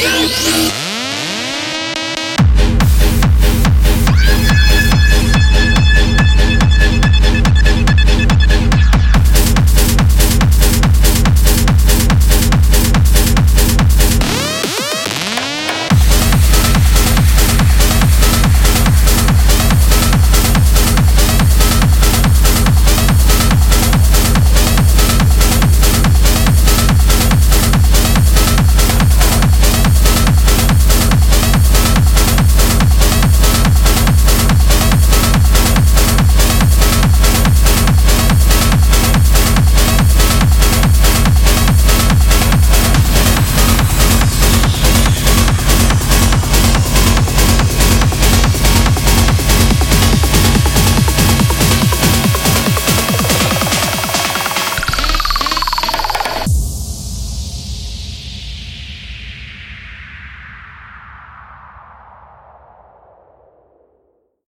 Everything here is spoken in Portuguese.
Música